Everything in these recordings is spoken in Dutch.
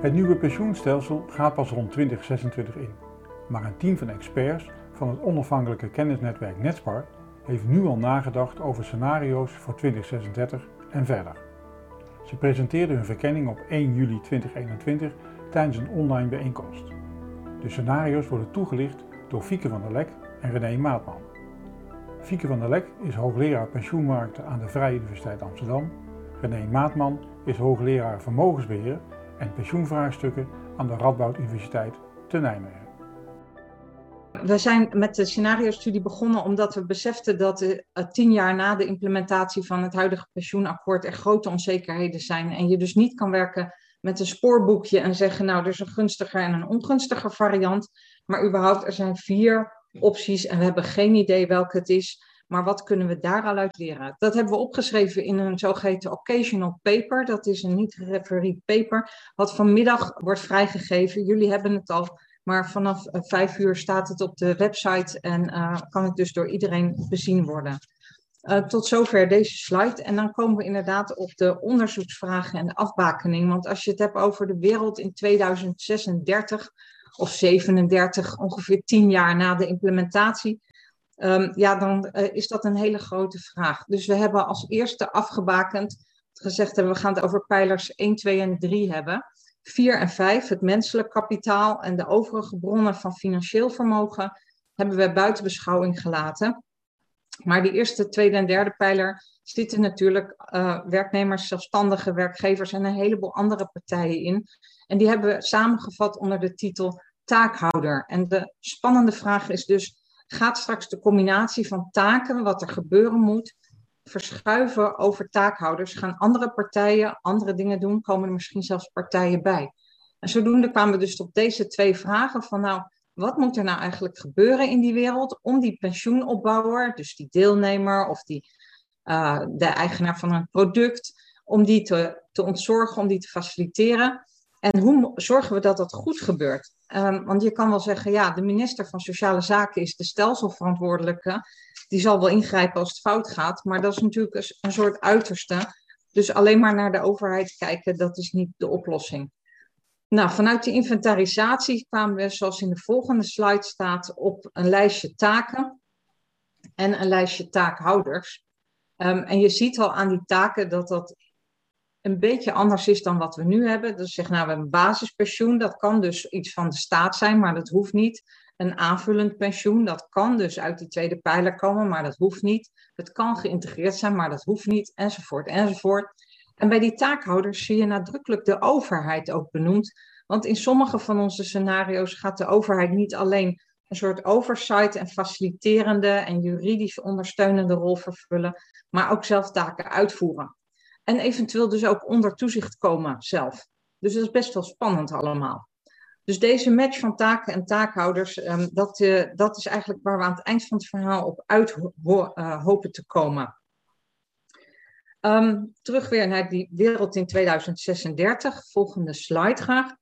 Het nieuwe pensioenstelsel gaat pas rond 2026 in, maar een team van experts van het onafhankelijke kennisnetwerk Netspar heeft nu al nagedacht over scenario's voor 2036 en verder. Ze presenteerden hun verkenning op 1 juli 2021 tijdens een online bijeenkomst. De scenario's worden toegelicht door Fieke van der Lek en René Maatman. Fieke van der Lek is hoogleraar pensioenmarkten aan de Vrije Universiteit Amsterdam. René Maatman is hoogleraar vermogensbeheer en pensioenvraagstukken aan de Radboud Universiteit te Nijmegen. We zijn met de scenario-studie begonnen omdat we beseften dat uh, tien jaar na de implementatie van het huidige pensioenakkoord er grote onzekerheden zijn. En je dus niet kan werken met een spoorboekje en zeggen, nou, er is een gunstiger en een ongunstiger variant. Maar überhaupt, er zijn vier opties en we hebben geen idee welke het is. Maar wat kunnen we daar al uit leren? Dat hebben we opgeschreven in een zogeheten occasional paper. Dat is een niet-refereed paper, wat vanmiddag wordt vrijgegeven. Jullie hebben het al, maar vanaf uh, vijf uur staat het op de website en uh, kan het dus door iedereen bezien worden. Uh, tot zover deze slide. En dan komen we inderdaad op de onderzoeksvragen en de afbakening. Want als je het hebt over de wereld in 2036 of 37, ongeveer tien jaar na de implementatie, um, ja, dan uh, is dat een hele grote vraag. Dus we hebben als eerste afgebakend gezegd hebben, we gaan het over pijlers 1, 2 en 3 hebben. 4 en 5, het menselijk kapitaal en de overige bronnen van financieel vermogen, hebben we buiten beschouwing gelaten. Maar die eerste, tweede en derde pijler zitten natuurlijk uh, werknemers, zelfstandige werkgevers en een heleboel andere partijen in. En die hebben we samengevat onder de titel taakhouder. En de spannende vraag is dus, gaat straks de combinatie van taken, wat er gebeuren moet, verschuiven over taakhouders? Gaan andere partijen andere dingen doen? Komen er misschien zelfs partijen bij? En zodoende kwamen we dus op deze twee vragen van nou, wat moet er nou eigenlijk gebeuren in die wereld om die pensioenopbouwer, dus die deelnemer of die, uh, de eigenaar van een product, om die te, te ontzorgen, om die te faciliteren? En hoe zorgen we dat dat goed gebeurt? Um, want je kan wel zeggen, ja, de minister van Sociale Zaken is de stelselverantwoordelijke. Die zal wel ingrijpen als het fout gaat, maar dat is natuurlijk een, soort uiterste. Dus alleen maar naar de overheid kijken, dat is niet de oplossing. Nou, vanuit die inventarisatie kwamen we, zoals in de volgende slide staat, op een lijstje taken en een lijstje taakhouders. Um, en je ziet al aan die taken dat dat een beetje anders is dan wat we nu hebben. Dus zeg nou, we hebben een basispensioen, dat kan dus iets van de staat zijn, maar dat hoeft niet. Een aanvullend pensioen, dat kan dus uit die tweede pijler komen, maar dat hoeft niet. Het kan geïntegreerd zijn, maar dat hoeft niet, enzovoort, enzovoort. En bij die taakhouders zie je nadrukkelijk de overheid ook benoemd. Want in sommige van onze scenario's gaat de overheid niet alleen een soort oversight en faciliterende en juridisch ondersteunende rol vervullen, maar ook zelf taken uitvoeren. En eventueel dus ook onder toezicht komen zelf. Dus dat is best wel spannend allemaal. Dus deze match van taken en taakhouders, um, dat, uh, dat is eigenlijk waar we aan het eind van het verhaal op uit uh, hopen te komen. Um, terug weer naar die wereld in 2036. Volgende slide graag.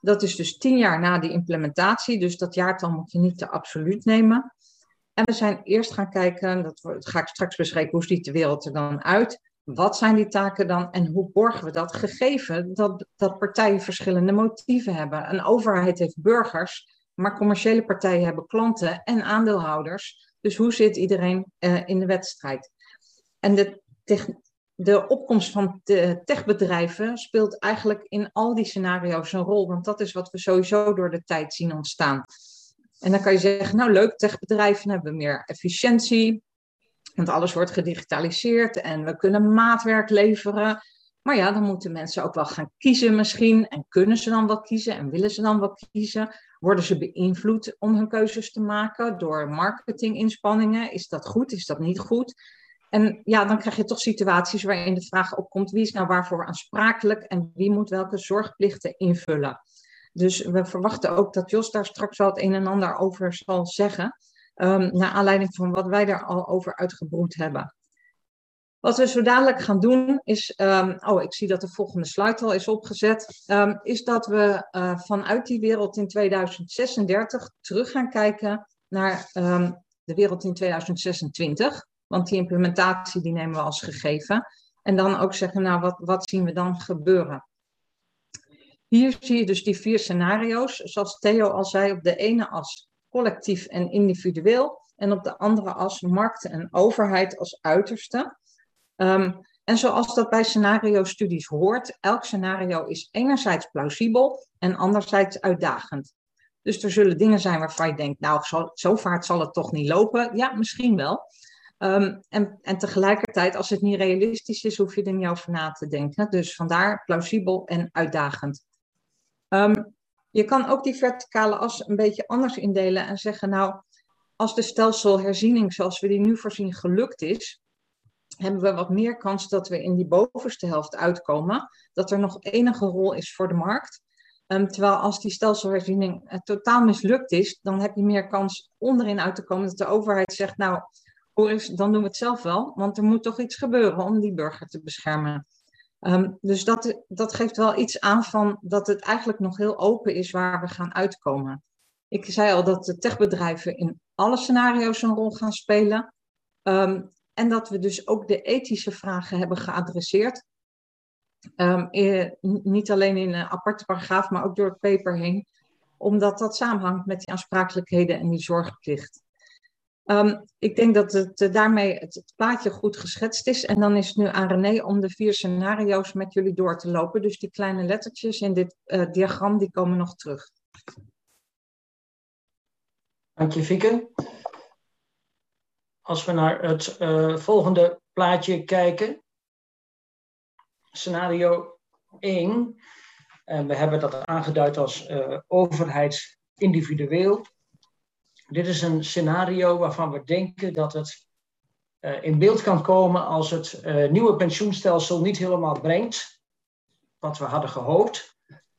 Dat is dus tien jaar na die implementatie. Dus dat jaartal moet je niet te absoluut nemen. En we zijn eerst gaan kijken, dat ga ik straks beschrijven, hoe ziet de wereld er dan uit? Wat zijn die taken dan en hoe borgen we dat? Gegeven dat, dat partijen verschillende motieven hebben. Een overheid heeft burgers, maar commerciële partijen hebben klanten en aandeelhouders. Dus hoe zit iedereen uh, in de wedstrijd? En de, de opkomst van de techbedrijven speelt eigenlijk in al die scenario's een rol, want dat is wat we sowieso door de tijd zien ontstaan. En dan kan je zeggen, nou leuk, techbedrijven hebben meer efficiëntie, want alles wordt gedigitaliseerd en we kunnen maatwerk leveren. Maar ja, dan moeten mensen ook wel gaan kiezen misschien. En kunnen ze dan wel kiezen en willen ze dan wel kiezen? Worden ze beïnvloed om hun keuzes te maken door marketinginspanningen? Is dat goed? Is dat niet goed? En ja, dan krijg je toch situaties waarin de vraag opkomt: wie is nou waarvoor aansprakelijk en wie moet welke zorgplichten invullen? Dus we verwachten ook dat Jos daar straks wel het een en ander over zal zeggen. Um, naar aanleiding van wat wij daar al over uitgebroed hebben. Wat we zo dadelijk gaan doen is, um, oh ik zie dat de volgende slide al is opgezet, um, is dat we uh, vanuit die wereld in 2036 terug gaan kijken naar de wereld in 2026. Want die implementatie die nemen we als gegeven. En dan ook zeggen, nou wat, wat zien we dan gebeuren? Hier zie je dus die vier scenario's, zoals Theo al zei, op de ene as collectief en individueel en op de andere as markt en overheid als uiterste. Um, en zoals dat bij scenario-studies hoort, elk scenario is enerzijds plausibel en anderzijds uitdagend. Dus er zullen dingen zijn waarvan je denkt, nou, zo, zo vaart zal het toch niet lopen. Ja, misschien wel. Um, en, en tegelijkertijd, als het niet realistisch is, hoef je er niet over na te denken. Dus vandaar plausibel en uitdagend. Um, je kan ook die verticale as een beetje anders indelen en zeggen, nou, als de stelselherziening zoals we die nu voorzien gelukt is, hebben we wat meer kans dat we in die bovenste helft uitkomen, dat er nog enige rol is voor de markt. Um, terwijl als die stelselherziening uh, totaal mislukt is, dan heb je meer kans onderin uit te komen dat de overheid zegt, nou, dan doen we het zelf wel, want er moet toch iets gebeuren om die burger te beschermen. Um, dus dat, dat geeft wel iets aan van dat het eigenlijk nog heel open is waar we gaan uitkomen. Ik zei al dat de techbedrijven in alle scenario's een rol gaan spelen. Um, en dat we dus ook de ethische vragen hebben geadresseerd. Um, niet alleen in een aparte paragraaf, maar ook door het paper heen. Omdat dat samenhangt met die aansprakelijkheden en die zorgplicht. Um, ik denk dat het, uh, daarmee het, plaatje goed geschetst is. En dan is het nu aan René om de vier scenario's met jullie door te lopen. Dus die kleine lettertjes in dit uh, diagram, die komen nog terug. Dank je, Fieke. Als we naar het uh, volgende plaatje kijken, scenario 1, en we hebben dat aangeduid als overheid individueel. Dit is een scenario waarvan we denken dat het uh, in beeld kan komen als het nieuwe pensioenstelsel niet helemaal brengt wat we hadden gehoopt.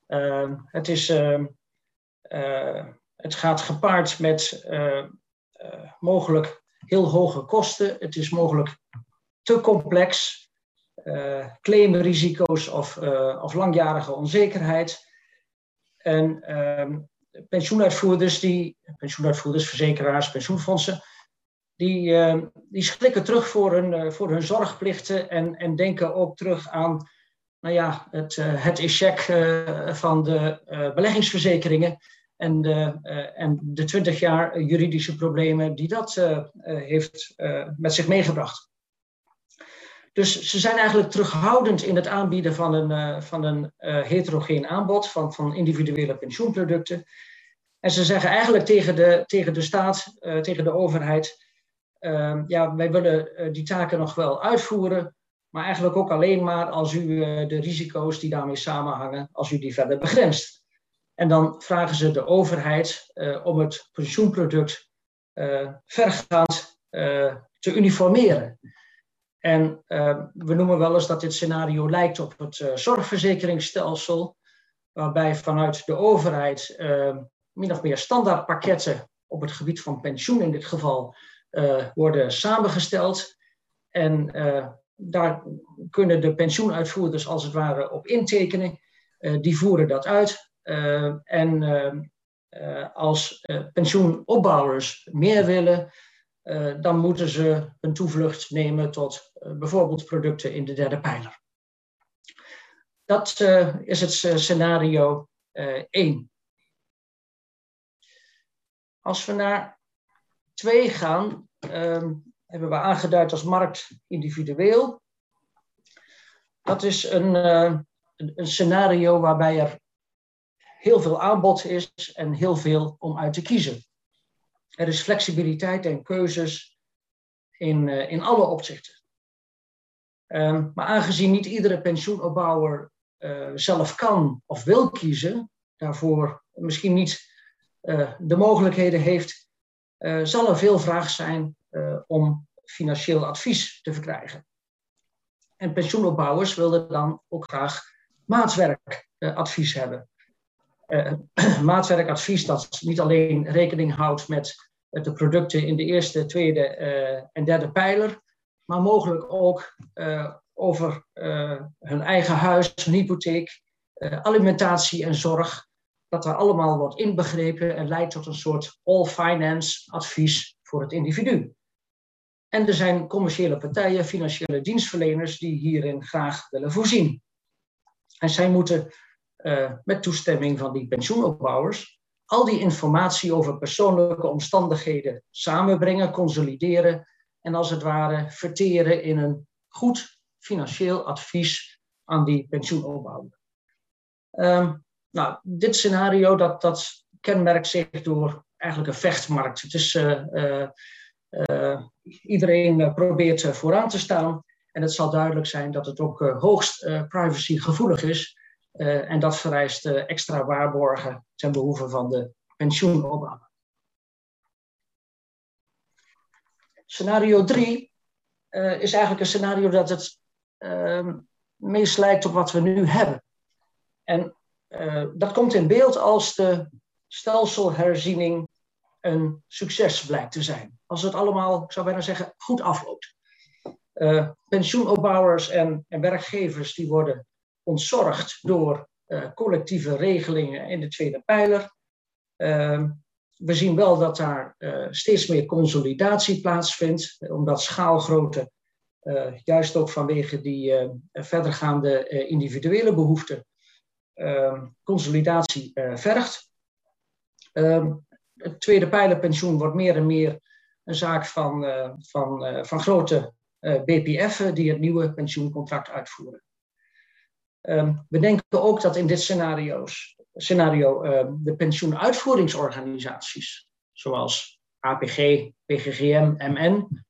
Ehm, het, is, ehm, het gaat gepaard met mogelijk heel hoge kosten. Het is mogelijk te complex. Claimrisico's of, of langjarige onzekerheid. En uh, pensioenuitvoerders, die, pensioenuitvoerders, verzekeraars, pensioenfondsen, die, ehm, die schrikken terug voor hun, eh, voor hun zorgplichten en, en denken ook terug aan nou ja, het, het échec van de beleggingsverzekeringen en de, uh, en de 20 jaar juridische problemen die dat uh, heeft met zich meegebracht. Dus ze zijn eigenlijk terughoudend in het aanbieden van een, van een heterogeen aanbod van, van individuele pensioenproducten. En ze zeggen eigenlijk tegen de, tegen de staat, tegen de overheid, ehm, ja, wij willen die taken nog wel uitvoeren, maar eigenlijk ook alleen maar als u de risico's die daarmee samenhangen, als u die verder begrenst. En dan vragen ze de overheid om het pensioenproduct vergaand te uniformeren. En we noemen wel eens dat dit scenario lijkt op het zorgverzekeringsstelsel, waarbij vanuit de overheid min of meer standaardpakketten op het gebied van pensioen in dit geval worden samengesteld. En daar kunnen de pensioenuitvoerders als het ware op intekenen. die voeren dat uit. En als pensioenopbouwers meer willen, dan moeten ze een toevlucht nemen tot bijvoorbeeld producten in de derde pijler. Dat is het scenario 1. Als we naar 2 gaan, ehm, hebben we aangeduid als markt individueel. Dat is een, een scenario waarbij er heel veel aanbod is en heel veel om uit te kiezen. Er is flexibiliteit en keuzes in, uh, in alle opzichten. Um, maar aangezien niet iedere pensioenopbouwer uh, zelf kan of wil kiezen, daarvoor misschien niet uh, de mogelijkheden heeft, zal er veel vraag zijn om financieel advies te verkrijgen. En pensioenopbouwers willen dan ook graag maatwerkadvies hebben maatwerkadvies dat niet alleen rekening houdt met de producten in de eerste, tweede uh, en derde pijler, maar mogelijk ook over hun eigen huis, hun hypotheek, alimentatie en zorg, dat daar allemaal wordt inbegrepen en leidt tot een soort all-finance advies voor het individu. En er zijn commerciële partijen, financiële dienstverleners, die hierin graag willen voorzien. En zij moeten met toestemming van die pensioenopbouwers, al die informatie over persoonlijke omstandigheden samenbrengen, consolideren en als het ware verteren in een goed financieel advies aan die pensioenopbouwer. Um, nou, dit scenario dat, dat kenmerkt zich door eigenlijk een vechtmarkt. Het uh, uh, iedereen probeert vooraan te staan en het zal duidelijk zijn dat het ook hoogst privacygevoelig is. En dat vereist extra waarborgen ten behoeve van de pensioenopbouw. Scenario 3 is eigenlijk een scenario dat het uh, meest lijkt op wat we nu hebben. En uh, dat komt in beeld als de stelselherziening een succes blijkt te zijn. Als het allemaal, ik zou bijna zeggen, goed afloopt. Uh, pensioenopbouwers en, en, werkgevers die worden ontzorgd door uh, collectieve regelingen in de tweede pijler. Ehm, we zien wel dat daar steeds meer consolidatie plaatsvindt, omdat schaalgrootte uh, juist ook vanwege die verdergaande individuele behoeften ehm, consolidatie vergt. Um, het tweede pijlerpensioen wordt meer en meer een zaak van, van, van grote BPF'en die het nieuwe pensioencontract uitvoeren. Um, we denken ook dat in dit scenario's, scenario de pensioenuitvoeringsorganisaties, zoals APG, PGGM, MN,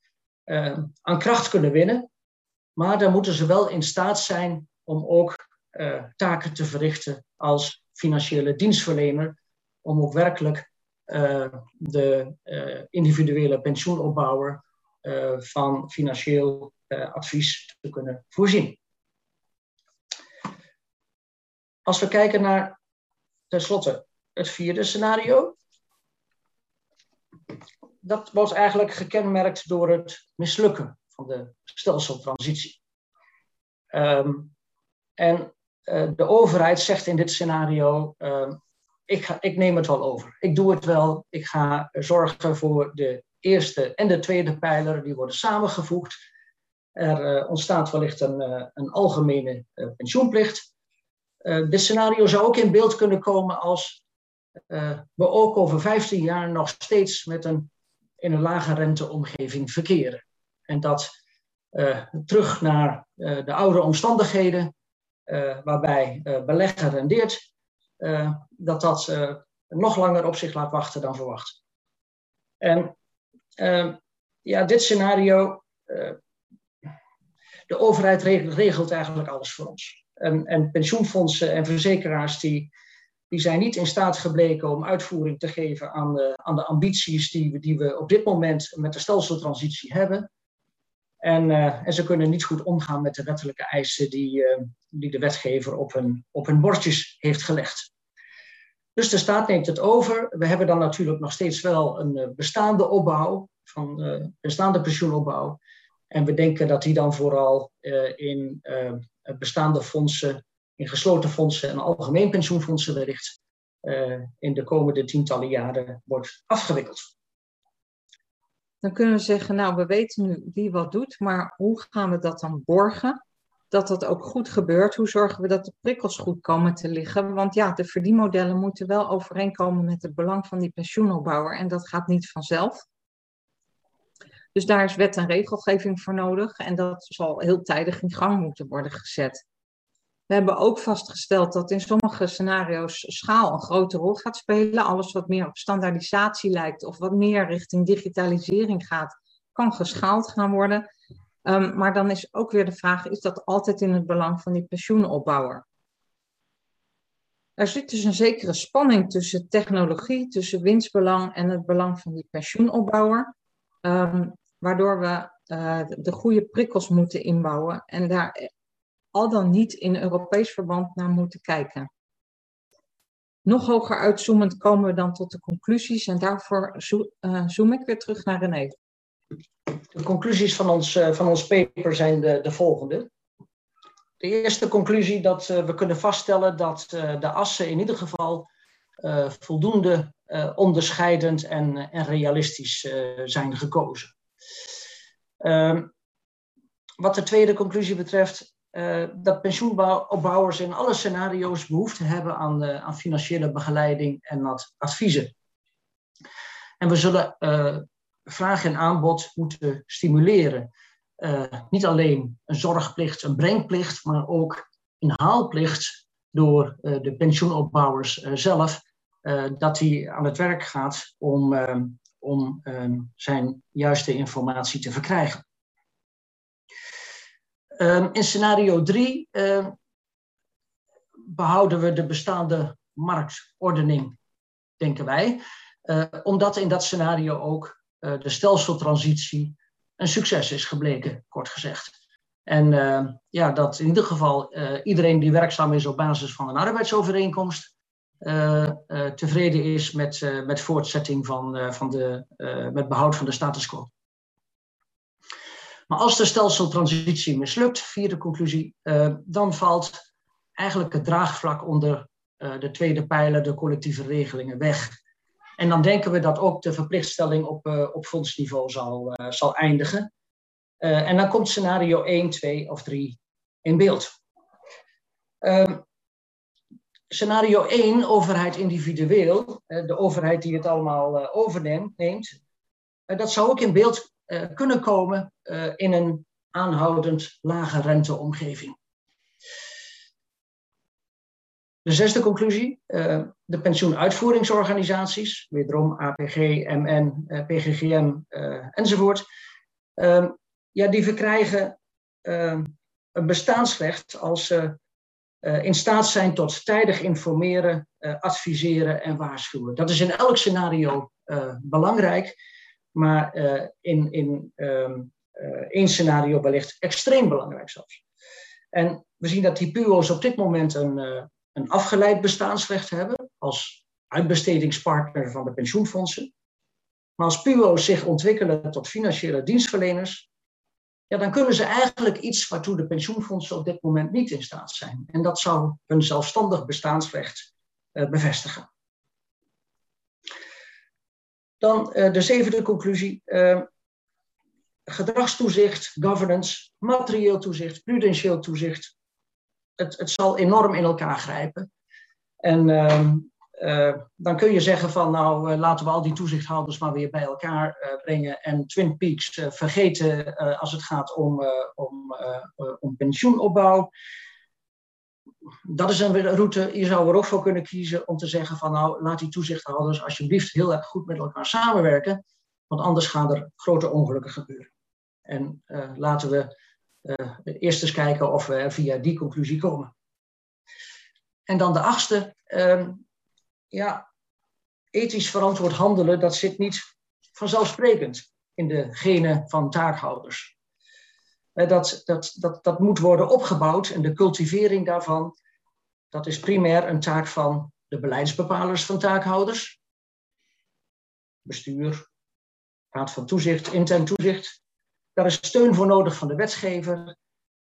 uh, aan kracht kunnen winnen. Maar dan moeten ze wel in staat zijn om ook uh, taken te verrichten als financiële dienstverlener. Om ook werkelijk uh, de individuele pensioenopbouwer van financieel advies te kunnen voorzien. Als we kijken naar tenslotte het vierde scenario, dat wordt eigenlijk gekenmerkt door het mislukken van de stelseltransitie. Um, en uh, de overheid zegt in dit scenario: uh, ik, ga, ik neem het wel over. Ik doe het wel. Ik ga zorgen voor de eerste en de tweede pijler, die worden samengevoegd. Er uh, ontstaat wellicht een, een algemene pensioenplicht. Dit scenario zou ook in beeld kunnen komen als we ook over 15 jaar nog steeds met een in een lage renteomgeving verkeren. En dat uh, terug naar de oude omstandigheden, waarbij beleggen rendeert, dat dat nog langer op zich laat wachten dan verwacht. En ja, dit scenario, de overheid regelt, eigenlijk alles voor ons. En, en pensioenfondsen en verzekeraars die die zijn niet in staat gebleken om uitvoering te geven aan de, aan de ambities die we, die we op dit moment met de stelseltransitie hebben. En, uh, en ze kunnen niet goed omgaan met de wettelijke eisen die, uh, die de wetgever op hun, op hun bordjes heeft gelegd. Dus de staat neemt het over. We hebben dan natuurlijk nog steeds wel een uh, bestaande opbouw, van bestaande pensioenopbouw. En we denken dat die dan vooral in bestaande fondsen in gesloten fondsen en algemeen pensioenfondsen wellicht uh, in de komende tientallen jaren wordt afgewikkeld. Dan kunnen we zeggen, nou we weten nu wie wat doet, maar hoe gaan we dat dan borgen? Dat dat ook goed gebeurt. Hoe zorgen we dat de prikkels goed komen te liggen? Want ja, de verdienmodellen moeten wel overeenkomen met het belang van die pensioenopbouwer. En dat gaat niet vanzelf. Dus daar is wet en regelgeving voor nodig. En dat zal heel tijdig in gang moeten worden gezet. We hebben ook vastgesteld dat in sommige scenario's schaal een grote rol gaat spelen. Alles wat meer op standaardisatie lijkt of wat meer richting digitalisering gaat, kan geschaald gaan worden. Um, maar dan is ook weer de vraag, is dat altijd in het belang van die pensioenopbouwer? Er zit dus een zekere spanning tussen technologie, tussen winstbelang en het belang van die pensioenopbouwer. Um, waardoor we uh, de goede prikkels moeten inbouwen en daar al dan niet in Europees verband naar moeten kijken. Nog hoger uitzoomend komen we dan tot de conclusies en daarvoor uh, zoom ik weer terug naar René. De conclusies van ons, van ons paper zijn de, de volgende. De eerste conclusie dat we kunnen vaststellen dat de assen in ieder geval voldoende onderscheidend en, en realistisch zijn gekozen. Ehm, wat de tweede conclusie betreft, uh, dat pensioenopbouwers in alle scenario's behoefte hebben aan, aan financiële begeleiding en adviezen. En we zullen uh, vraag en aanbod moeten stimuleren. niet alleen een zorgplicht, een brengplicht, maar ook een haalplicht door de pensioenopbouwers zelf, dat hij aan het werk gaat om, om zijn juiste informatie te verkrijgen. Um, in scenario 3 uh, ehm, behouden we de bestaande marktordening, denken wij. Uh, omdat in dat scenario ook uh, de stelseltransitie een succes is gebleken, kort gezegd. En ehm, ja, dat in ieder geval eh, iedereen die werkzaam is op basis van een arbeidsovereenkomst tevreden is met, met voortzetting van, van de, met behoud van de status quo. Maar als de stelseltransitie mislukt, vierde conclusie, dan valt eigenlijk het draagvlak onder de tweede pijler, de collectieve regelingen, weg. En dan denken we dat ook de verplichtstelling op, op fondsniveau zal, zal eindigen. en dan komt scenario 1, 2 of 3 in beeld. Ehm, scenario 1, overheid individueel, de overheid die het allemaal overneemt, dat zou ook in beeld kunnen komen in een aanhoudend lage renteomgeving. De zesde conclusie, de pensioenuitvoeringsorganisaties, wederom APG, MN, PGGM enzovoort, ja, die verkrijgen een bestaansrecht als ze in staat zijn tot tijdig informeren, adviseren en waarschuwen. Dat is in elk scenario belangrijk maar in, in uh, één scenario wellicht extreem belangrijk zelfs. En we zien dat die PUO's op dit moment een, een afgeleid bestaansrecht hebben als uitbestedingspartner van de pensioenfondsen. Maar als PUO's zich ontwikkelen tot financiële dienstverleners, ja, dan kunnen ze eigenlijk iets waartoe de pensioenfondsen op dit moment niet in staat zijn. En dat zou hun zelfstandig bestaansrecht bevestigen. Dan uh, de zevende conclusie. Uh, gedragstoezicht, governance, materieel toezicht, prudentieel toezicht. Het, het zal enorm in elkaar grijpen. En uh, dan kun je zeggen van nou laten we al die toezichthouders maar weer bij elkaar brengen en Twin Peaks vergeten als het gaat om, om, om pensioenopbouw dat is een route, je zou er ook voor kunnen kiezen om te zeggen van nou, laat die toezichthouders alsjeblieft heel erg goed met elkaar samenwerken, want anders gaan er grote ongelukken gebeuren. En laten we eerst eens kijken of we via die conclusie komen. En dan de achtste, uh, ja, ethisch verantwoord handelen, dat zit niet vanzelfsprekend in de genen van taakhouders. Eh, dat, dat, dat, dat moet worden opgebouwd en de cultivering daarvan, dat is primair een taak van de beleidsbepalers van taakhouders, bestuur, raad van toezicht, intern toezicht. Daar is steun voor nodig van de wetgever,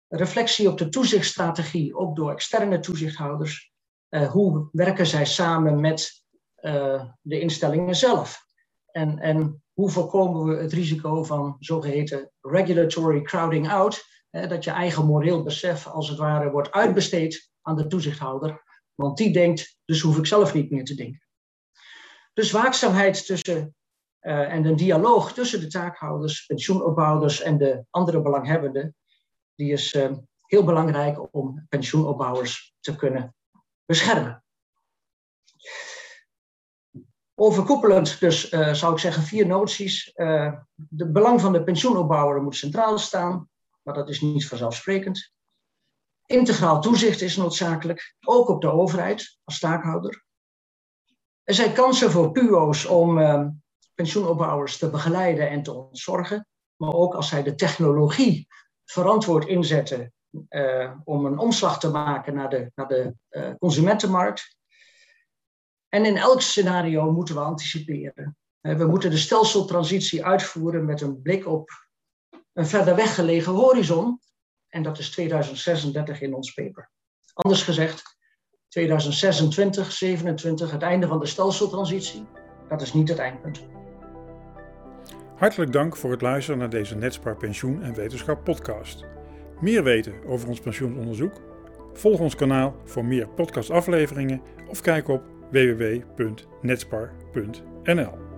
reflectie op de toezichtstrategie, ook door externe toezichthouders. Uh, hoe werken zij samen met uh, de instellingen zelf? En, en hoe voorkomen we het risico van zogeheten regulatory crowding out, dat je eigen moreel besef als het ware wordt uitbesteed aan de toezichthouder, want die denkt, dus hoef ik zelf niet meer te denken. Dus waakzaamheid tussen uh, en een dialoog tussen de taakhouders, pensioenopbouwers en de andere belanghebbenden, die is heel belangrijk om pensioenopbouwers te kunnen beschermen. Overkoepelend dus uh, zou ik zeggen vier noties. Uh, de belang van de pensioenopbouwer moet centraal staan, maar dat is niet vanzelfsprekend. Integraal toezicht is noodzakelijk, ook op de overheid als staakhouder. Er zijn kansen voor PUO's om uh, pensioenopbouwers te begeleiden en te ontzorgen, maar ook als zij de technologie verantwoord inzetten om een omslag te maken naar de, naar de consumentenmarkt, en in elk scenario moeten we anticiperen. We moeten de stelseltransitie uitvoeren met een blik op een verder weggelegen horizon. En dat is 2036 in ons paper. Anders gezegd, 2026, 27, het einde van de stelseltransitie. Dat is niet het eindpunt. Hartelijk dank voor het luisteren naar deze Netspar Pensioen en Wetenschap podcast. Meer weten over ons pensioenonderzoek? Volg ons kanaal voor meer podcastafleveringen of kijk op www.netspar.nl.